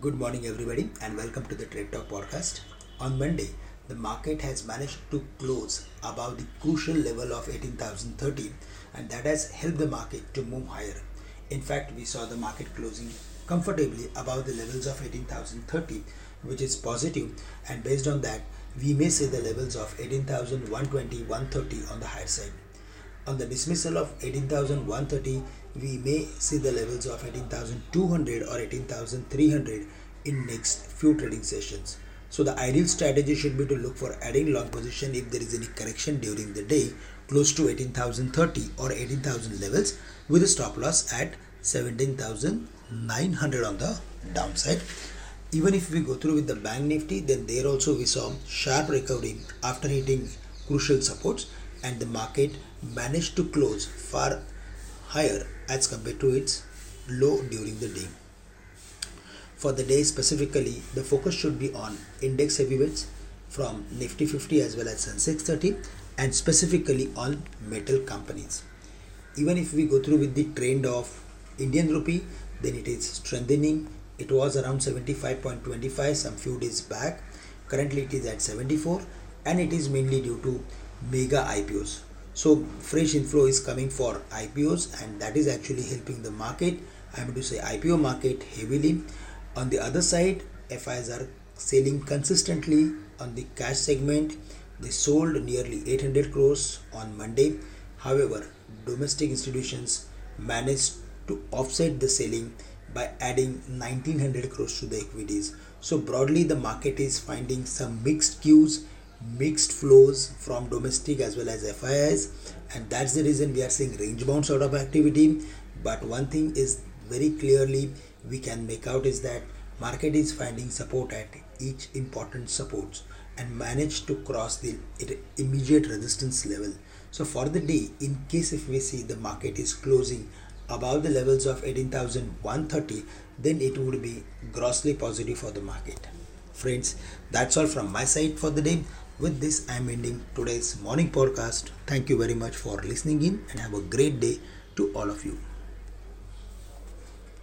Good morning, everybody, and welcome to the Trade Talk podcast. On Monday, the market has managed to close above the crucial level of 18,030, and that has helped the market to move higher. In fact, we saw the market closing comfortably above the levels of 18,030, which is positive, and based on that, we may see the levels of 18,120, 130 on the higher side. On the dismissal of 18,130, we may see the levels of 18,200 or 18,300 in next few trading sessions. So the ideal strategy should be to look for adding long position if there is any correction during the day close to 18,030 or 18,000 levels with a stop loss at 17,900 on the downside. Even if we go through with the bank nifty, then there also we saw sharp recovery after hitting crucial supports and the market managed to close far higher as compared to its low during the day. For the day specifically, the focus should be on index heavyweights from Nifty 50 as well as Sensex 30 and specifically on metal companies. Even if we go through with the trend of Indian rupee, then it is strengthening. It was around 75.25 some few days back. Currently it is at 74 and it is mainly due to mega IPOs. So fresh inflow is coming for IPOs and that is actually helping the market. I am to say IPO market heavily. On the other side, FIs are selling consistently on the cash segment. They sold nearly 800 crores on Monday. However, domestic institutions managed to offset the selling by adding 1900 crores to the equities. So broadly, the market is finding some mixed cues mixed flows from domestic as well as FIIs, and that's the reason we are seeing range bound sort of activity. But one thing is very clearly we can make out is that market is finding support at each important supports and managed to cross the immediate resistance level. So for the day, in case if we see the market is closing above the levels of 18,130, then it would be grossly positive for the market. Friends, that's all from my side for the day. With this, I'm ending today's morning podcast. Thank you very much for listening in and have a great day to all of you.